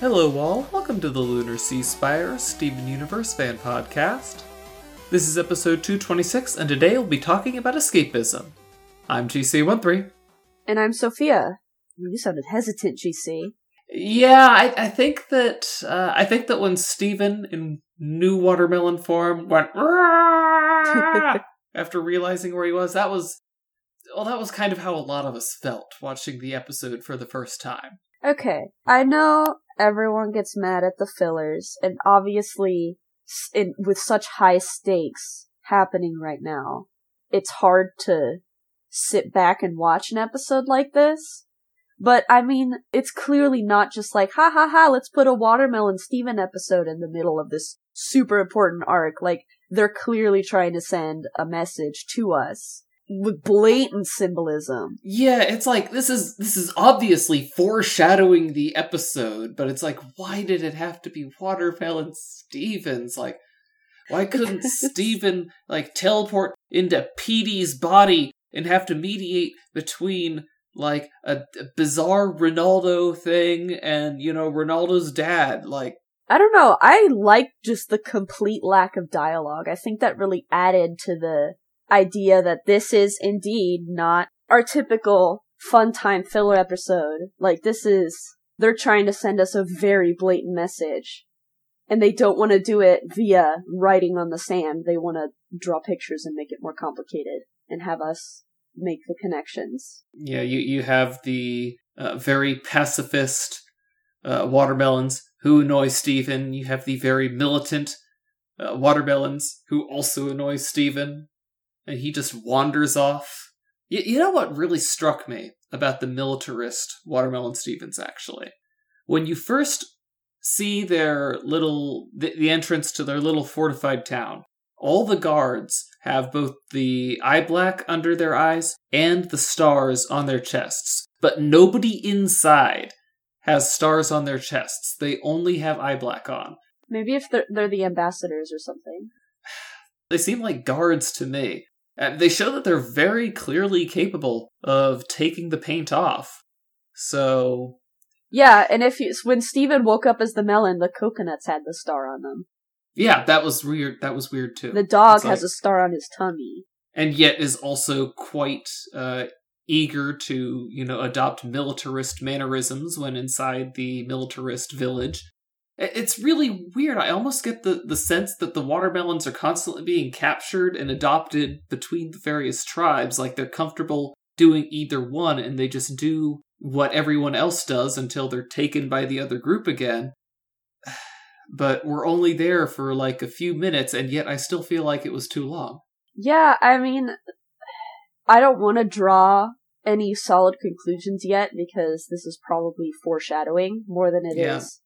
Hello, all. Welcome to the Lunar Sea Spire Steven Universe fan podcast. This is episode 226, and today we'll be talking about escapism. I'm GC13. And I'm Sophia. You sounded hesitant, GC. Yeah, I, I think that uh, I think that when Steven in new watermelon form went after realizing where he was, that was well, that was kind of how a lot of us felt watching the episode for the first time. Okay, I know everyone gets mad at the fillers, and obviously, in, with such high stakes happening right now, it's hard to sit back and watch an episode like this. But I mean, it's clearly not just like, ha ha ha, let's put a Watermelon Steven episode in the middle of this super important arc. Like, they're clearly trying to send a message to us with blatant symbolism. Yeah, it's like this is this is obviously foreshadowing the episode, but it's like why did it have to be Watermelon Stevens? Like why couldn't Steven like teleport into Peedee's body and have to mediate between like a, a bizarre Ronaldo thing and you know Ronaldo's dad? Like I don't know. I like just the complete lack of dialogue. I think that really added to the idea that this is indeed not our typical fun time filler episode. Like this is, they're trying to send us a very blatant message. And they don't want to do it via writing on the sand. They want to draw pictures and make it more complicated and have us make the connections. Yeah, you, you have the uh, very pacifist uh, watermelons who annoy Steven. You have the very militant uh, watermelons who also annoy Steven and he just wanders off. You, you know what really struck me about the militarist Watermelon Stevens, actually? When you first see their little, the, the entrance to their little fortified town, all the guards have both the eye black under their eyes and the stars on their chests, but nobody inside has stars on their chests. They only have eye black on. Maybe if they're, they're the ambassadors or something. They seem like guards to me. Uh, they show that they're very clearly capable of taking the paint off. So. Yeah, and if you, when Steven woke up as the melon, the coconuts had the star on them. Yeah, that was weird. That was weird too. The dog it's has a star on his tummy, and yet is also quite uh, eager to, you know, adopt militarist mannerisms when inside the militarist village. It's really weird. I almost get the, the sense that the watermelons are constantly being captured and adopted between the various tribes. Like they're comfortable doing either one and they just do what everyone else does until they're taken by the other group again. But we're only there for like a few minutes and yet I still feel like it was too long. Yeah, I mean, I don't want to draw any solid conclusions yet because this is probably foreshadowing more than it yeah. is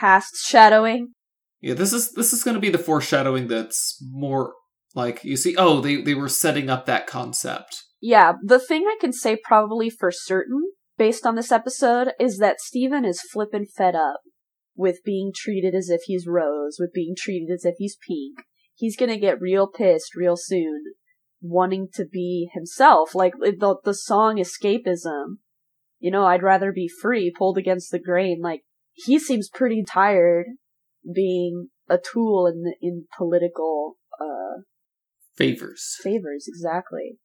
past shadowing. Yeah, this is this is going to be the foreshadowing that's more like you see. Oh, they they were setting up that concept. Yeah, the thing I can say probably for certain based on this episode is that Steven is flippin' fed up with being treated as if he's Rose, with being treated as if he's Pink. He's gonna get real pissed real soon, wanting to be himself. Like the the song "Escapism," you know, I'd rather be free, pulled against the grain. Like he seems pretty tired being a tool in in political uh favors. Favors, exactly.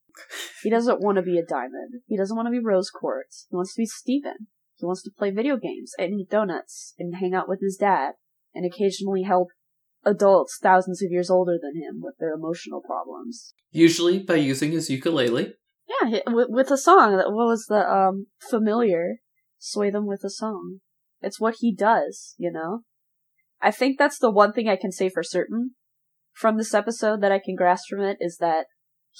he doesn't want to be a diamond. He doesn't want to be rose quartz. He wants to be Steven. He wants to play video games and eat donuts and hang out with his dad and occasionally help adults thousands of years older than him with their emotional problems. Usually by using his ukulele. Yeah, with, with a song. What was the um familiar? Sway them with a song. It's what he does, you know? I think that's the one thing I can say for certain from this episode that I can grasp from it is that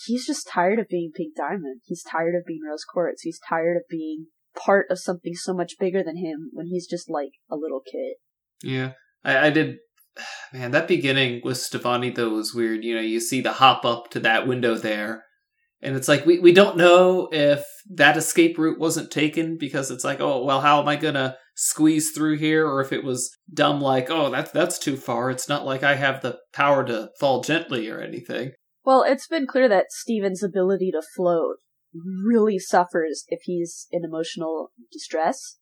he's just tired of being Pink Diamond. He's tired of being Rose Quartz. He's tired of being part of something so much bigger than him when he's just like a little kid. Yeah. I, I did man, that beginning with Stevonnie though was weird. You know, you see the hop up to that window there and it's like we, we don't know if that escape route wasn't taken because it's like, oh well, how am I gonna squeeze through here? Or if it was dumb like, oh that's that's too far. It's not like I have the power to fall gently or anything. Well, it's been clear that Steven's ability to float really suffers if he's in emotional distress,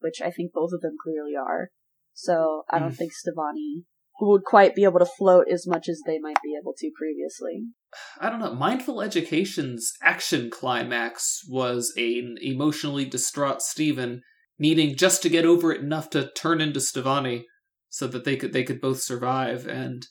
which I think both of them clearly are. So I don't Mm. think Stevonnie would quite be able to float as much as they might be able to previously. I don't know. Mindful Education's action climax was an emotionally distraught Steven needing just to get over it enough to turn into Stevonnie so that they could they could both survive and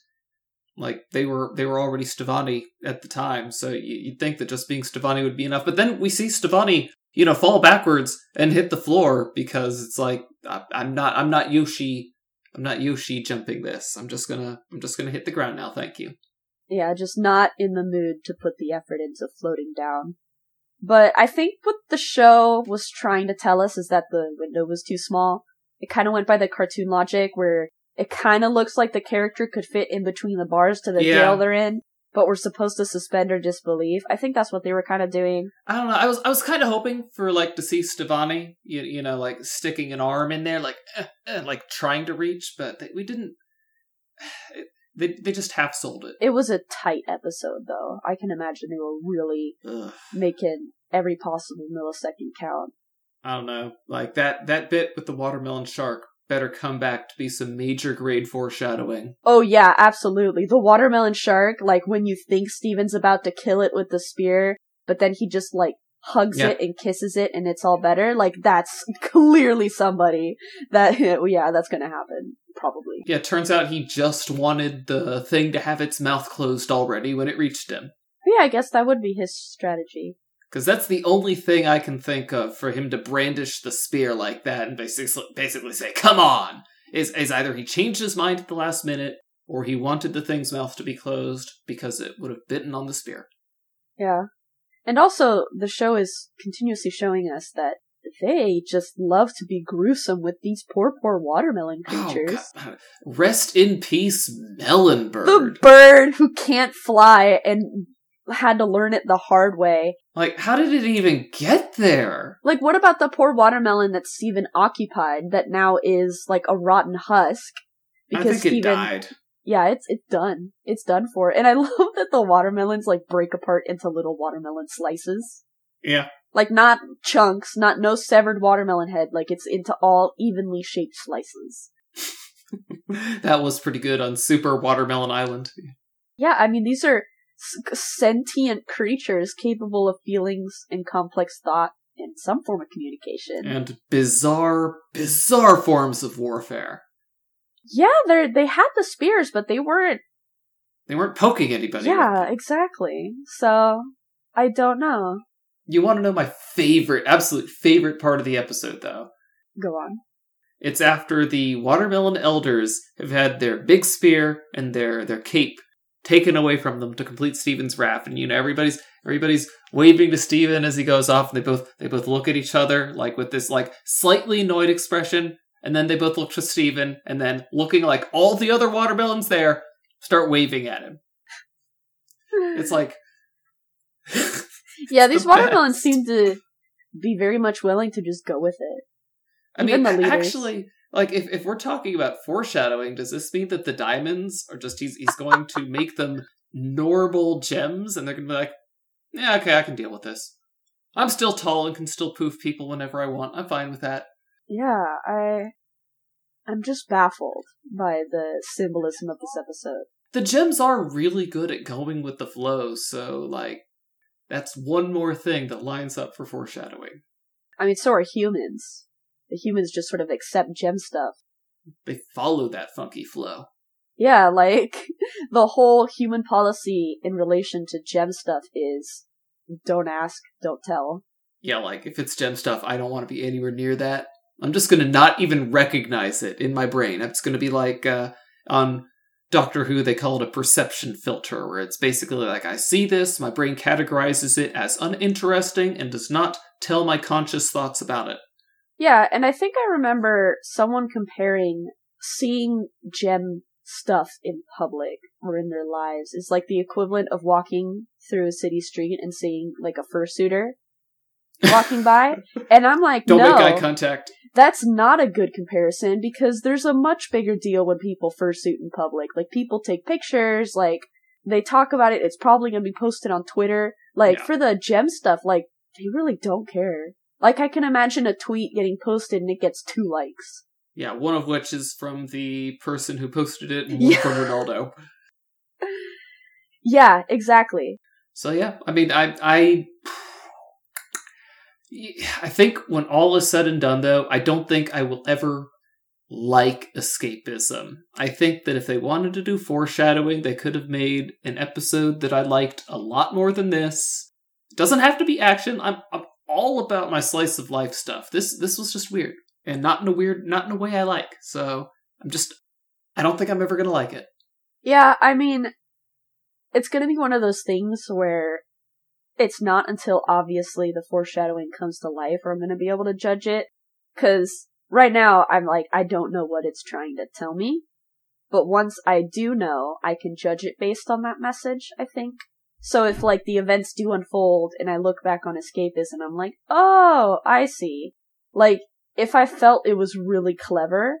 like they were they were already Stevonnie at the time, so you, you'd think that just being Stevonnie would be enough. But then we see Stevonnie, you know, fall backwards and hit the floor because it's like I'm not I'm not Yoshi I'm not Yoshi jumping this. I'm just gonna I'm just gonna hit the ground now. Thank you. Yeah, just not in the mood to put the effort into floating down. But I think what the show was trying to tell us is that the window was too small. It kind of went by the cartoon logic where it kind of looks like the character could fit in between the bars to the Yeah. jail they're in, but we're supposed to suspend our disbelief. I think that's what they were kind of doing. I don't know. I was I was kind of hoping for like to see Stevonnie, you, you know, like sticking an arm in there, like eh, eh, like trying to reach, but they, we didn't. It, they they just half sold it. It was a tight episode though. I can imagine they were really Ugh, making every possible millisecond count. I don't know. Like that that bit with the watermelon shark better come back to be some major grade foreshadowing. Oh yeah, absolutely. The watermelon shark, like when you think Steven's about to kill it with the spear, but then he just like hugs Yeah. it and kisses it and it's all better. Like that's clearly somebody that yeah, that's gonna happen. Probably. Yeah, turns out he just wanted the thing to have its mouth closed already when it reached him. Yeah, I guess that would be his strategy. Because that's the only thing I can think of for him to brandish the spear like that and basically basically say, "Come on!" Is is either he changed his mind at the last minute, or he wanted the thing's mouth to be closed because it would have bitten on the spear. Yeah. And also the show is continuously showing us that they just love to be gruesome with these poor, poor watermelon oh, creatures. Oh, Rest in peace, Melon bird. the Bird. who can't fly and had to learn it the hard way. like, how did it even get there? Like, what about the poor watermelon that Steven occupied that now is like a rotten husk? I think it died. yeah, it's it's done. It's done for. And I love that the watermelons like break apart into little watermelon slices. Yeah. Like not chunks, not no severed watermelon head. Like it's into all evenly shaped slices. that was pretty good on Super Watermelon Island. Yeah, I mean these are sentient creatures capable of feelings and complex thought and some form of communication. And bizarre, bizarre forms of warfare. Yeah, they they had the spears, but they weren't. They weren't poking anybody. Yeah, exactly. So I don't know. You want to know my favorite, absolute favorite part of the episode, though? Go on. It's after the watermelon elders have had their big spear and their their cape taken away from them to complete Steven's raft, and you know everybody's everybody's waving to Steven as he goes off, and they both they both look at each other like with this like slightly annoyed expression, and then they both look to Steven, and then looking like all the other watermelons there start waving at him. It's like yeah, these the watermelons best. seem to be very much willing to just go with it. I Even mean, actually, like if, if we're talking about foreshadowing, does this mean that the diamonds are just he's he's going to make them normal gems, and they're gonna be like, yeah, okay, I can deal with this. I'm still tall and can still poof people whenever I want. I'm fine with that. Yeah, I. I'm just baffled by the symbolism of this episode. The gems are really good at going with the flow, so like that's one more thing that lines up for foreshadowing. I mean, so are humans. The humans just sort of accept gem stuff. They follow that funky flow. Yeah, like, the whole human policy in relation to gem stuff is don't ask, don't tell. Yeah, like if it's gem stuff, I don't want to be anywhere near that. I'm just gonna not even recognize it in my brain. It's gonna be like uh, on Doctor Who, they call it a perception filter, where it's basically like I see this, my brain categorizes it as uninteresting and does not tell my conscious thoughts about it. Yeah, and I think I remember someone comparing seeing gem stuff in public or in their lives is like the equivalent of walking through a city street and seeing like a fursuiter walking by. And I'm like, Don't no, make eye contact. that's not a good comparison because there's a much bigger deal when people fursuit in public. Like people take pictures, like they talk about it. It's probably going to be posted on Twitter. Like Yeah. for the gem stuff, like they really don't care. Like I can imagine a tweet getting posted and it gets two likes. Yeah, one of which is from the person who posted it, and one Yeah. from Ronaldo. Yeah, exactly. So yeah, I mean, I I I think when all is said and done, though, I don't think I will ever like escapism. I think that if they wanted to do foreshadowing, they could have made an episode that I liked a lot more than this. It doesn't have to be action. I'm, I'm all about my slice of life stuff. This this was just weird, and not in a weird, not in a way I like. So I'm just, I don't think I'm ever gonna like it. Yeah, I mean, it's gonna be one of those things where it's not until obviously the foreshadowing comes to life where I'm gonna be able to judge it. Cause right now I'm like, I don't know what it's trying to tell me. But once I do know, I can judge it based on that message, I think. So if like the events do unfold and I look back on escapism, I'm like, oh, I see. Like, if I felt it was really clever,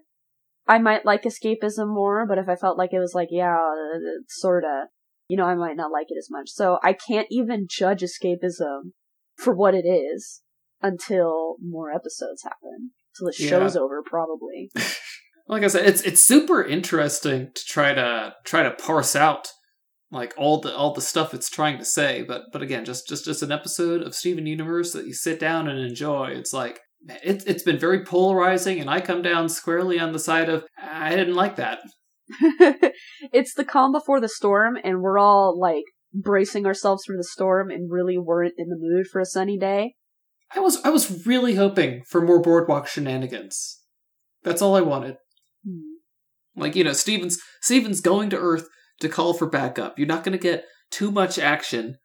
I might like escapism more, but if I felt like it was like, yeah, uh, sorta, you know, I might not like it as much. So I can't even judge escapism for what it is until more episodes happen. Until the Yeah. show's over, probably. like I said, it's it's super interesting to try to try to parse out like all the all the stuff it's trying to say. But but again, just just just an episode of Steven Universe that you sit down and enjoy. It's like it's it's been very polarizing, and I come down squarely on the side of I didn't like that. it's the calm before the storm, and we're all like bracing ourselves for the storm and really weren't in the mood for a sunny day. I was I was really hoping for more boardwalk shenanigans. That's all I wanted. Hmm. Like you know, Stevens Stevens going to Earth to call for backup. You're not going to get too much action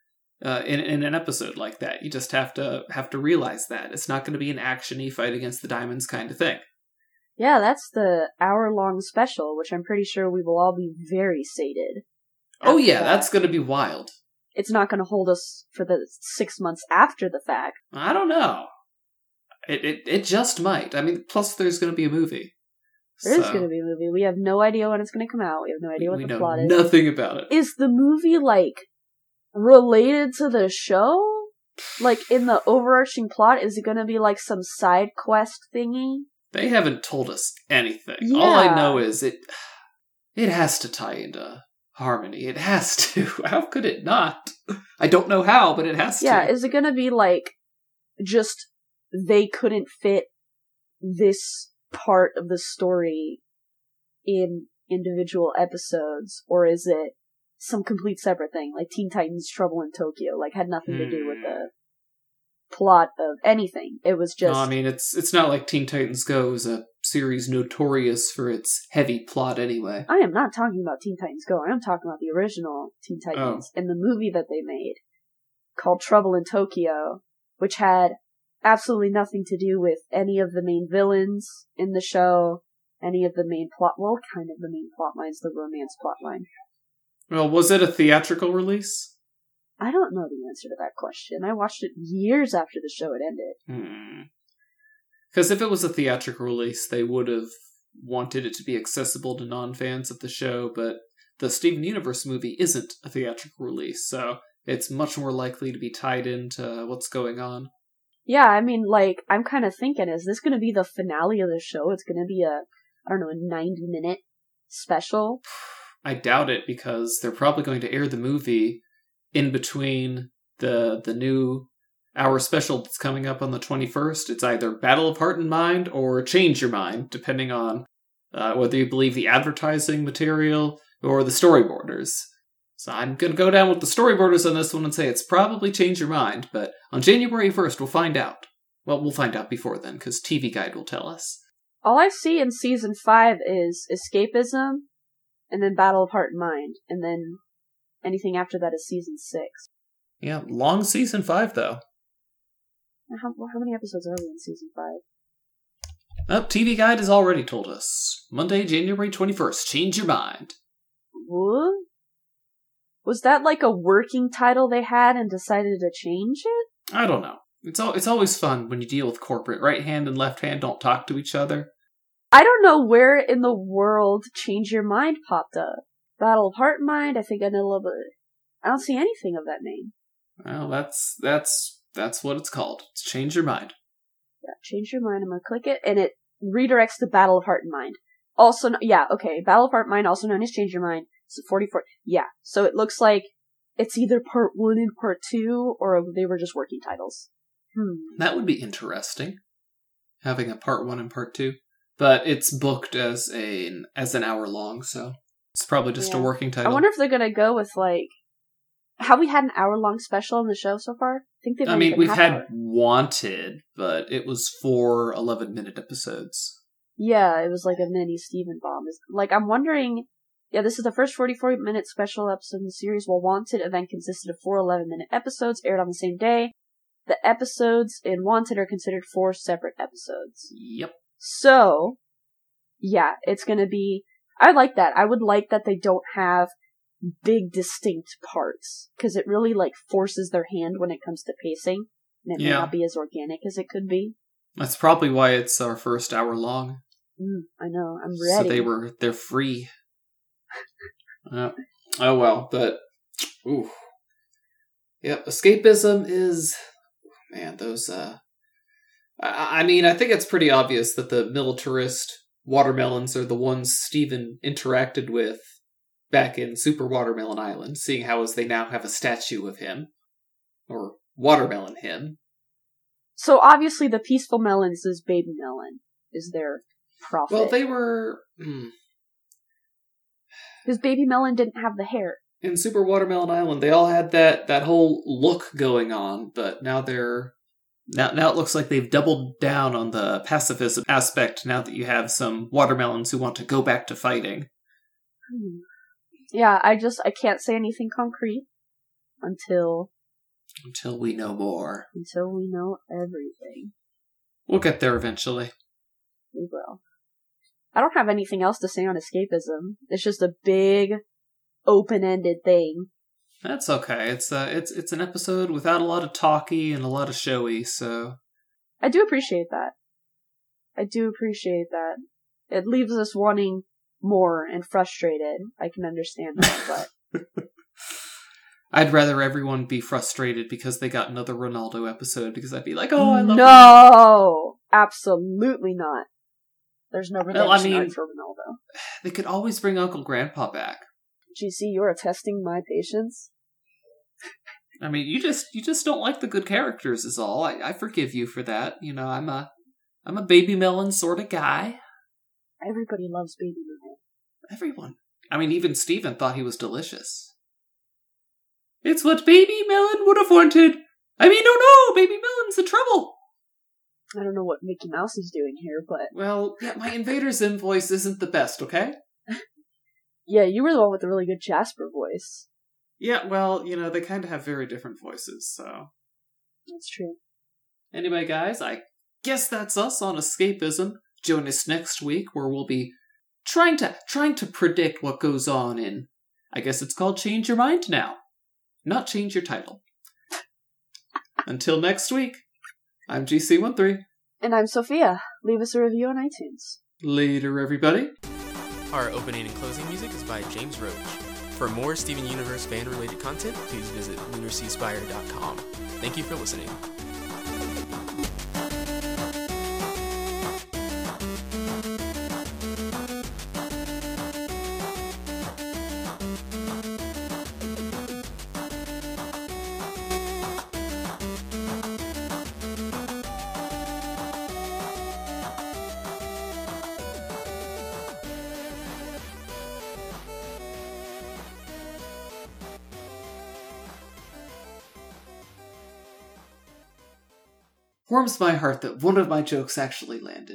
uh, in in an episode like that. You just have to have to realize that it's not going to be an actiony fight against the diamonds kind of thing. Yeah, that's the hour long special, which I'm pretty sure we will all be very sated. Oh yeah, that. that's going to be wild. It's not going to hold us for the six months after the fact. I don't know. It it it just might. I mean, plus there's going to be a movie. There is So, going to be a movie. We have no idea when it's going to come out. We have no idea what we the plot is. nothing about it. Is the movie like related to the show? Like in the overarching plot, is it going to be like some side quest thingy? They haven't told us anything. All I know is it it has to tie into harmony. It has to. How could it not? I don't know how, but it has Yeah, to. Yeah, is it going to be like just they couldn't fit this part of the story in individual episodes, or is it some complete separate thing, like Teen Titans Trouble in Tokyo, like had nothing to do with Hmm. the plot of anything. It was just no, I mean it's it's not like Teen Titans Go is a series notorious for its heavy plot anyway. I am not talking about Teen Titans Go. I am talking about the original Teen Oh. Titans and the movie that they made called Trouble in Tokyo, which had absolutely nothing to do with any of the main villains in the show, any of the main plot. Well, kind of the main plot lines, the romance plot line. Well, was it a theatrical release? I don't know the answer to that question. I watched it years after the show had ended. Hmm. Because if it was a theatrical release, they would have wanted it to be accessible to non-fans of the show, but the Steven Universe movie isn't a theatrical release, so it's much more likely to be tied into what's going on. Yeah, I mean, like, I'm kind of thinking, is this going to be the finale of the show? It's going to be a, I don't know, a 90 minute special? I doubt it because they're probably going to air the movie in between the the new hour special that's coming up on the 21st. It's either Battle of Heart and Mind or Change Your Mind, depending on uh, whether you believe the advertising material or the storyboarders. So I'm going to go down with the storyboarders on this one and say it's probably Change Your Mind, but on January 1st we'll find out. Well, we'll find out before then because TV Guide will tell us. All I see in season five is escapism, and then Battle of Heart and Mind, and then anything after that is season six. Yeah, long season 5 though. How, how many episodes are we in season five? Oh, TV Guide has already told us. Monday, January 21st. Change your mind. What? Was that like a working title they had and decided to change it? I don't know. It's all, it's always fun when you deal with corporate. Right hand and left hand don't talk to each other. I don't know where in the world Change Your Mind popped up. Battle of Heart and Mind, I think I know a little bit. I don't see anything of that name. Well, that's that's that's what it's called. It's change your mind. Yeah, change your mind. I'm gonna click it, and it redirects to Battle of Heart and Mind. Also, yeah, okay, Battle of Heart and Mind, also known as Change Your Mind. So 44, yeah. So it looks like it's either part one and part two, or they were just working titles. Hmm. That would be interesting. Having a part one and part two. But it's booked as a as an hour long, so it's probably just Yeah. a working title. I wonder if they're gonna go with like, have we had an hour long special on the show so far? I think they've I mean, we've had hour. Wanted, but it was four 11 minute episodes. Yeah, it was like a mini Steven bomb. Like, I'm wondering. Yeah, this is the first 44 minute special episode in the series. While Wanted event consisted of four 11 minute episodes aired on the same day. The episodes in Wanted are considered four separate episodes. Yep. So, yeah, it's gonna be. I like that. I would like that they don't have big distinct parts because it really like forces their hand when it comes to pacing, and it may not be as organic as it could be. That's probably why it's our first hour long. Mm, I know. I'm ready. So they were they're free. Uh, oh well, but ooh, yep. Escapism is man. Those uh, I, I mean, I think it's pretty obvious that the militarist watermelons are the ones Steven interacted with back in Super Watermelon Island. Seeing how as they now have a statue of him or watermelon him. So obviously, the peaceful melons is baby melon is their prophet. Well, they were. hmm. because baby melon didn't have the hair. in Super Watermelon Island, they all had that that whole look going on, but now they're now now it looks like they've doubled down on the pacifism aspect. Now that you have some watermelons who want to go back to fighting, Hmm. Yeah, I just I can't say anything concrete until until we know more, until we know everything. we'll get there eventually. We will. I don't have anything else to say on escapism. It's just a big, open-ended thing. That's okay. It's uh, it's it's an episode without a lot of talky and a lot of showy. So I do appreciate that. I do appreciate that. It leaves us wanting more and frustrated. I can understand that, but I'd rather everyone be frustrated because they got another Ronaldo episode because I'd be like, oh, I love no, absolutely not. There's no redemption Well, I mean- for Ronaldo. They could always bring Uncle Grandpa back. GC, you are testing my patience. I mean, you just you just don't like the good characters, is all. I, I forgive you for that. You know, I'm a I'm a baby melon sort of guy. Everybody loves Baby Melon. Everyone. I mean, even Steven thought he was delicious. It's what baby melon would have wanted. I mean, no, no, baby melon's the trouble. I don't know what Mickey Mouse is doing here, but Well, yeah, my invader's Zim voice isn't the best, okay? yeah, you were the one with the really good Jasper voice. Yeah, well, you know, they kind of have very different voices, so. That's true. Anyway, guys, I guess that's us on escapism. Join us next week where we'll be trying to trying to predict what goes on in I guess it's called Change Your Mind now. Not change your title. Until next week, I'm GC13. And I'm Sophia. Leave us a review on iTunes. Later, everybody. Our opening and closing music is by James Roach. For more Steven Universe fan related content, please visit lunarseaspire.com. Thank you for listening. Warms my heart that one of my jokes actually landed.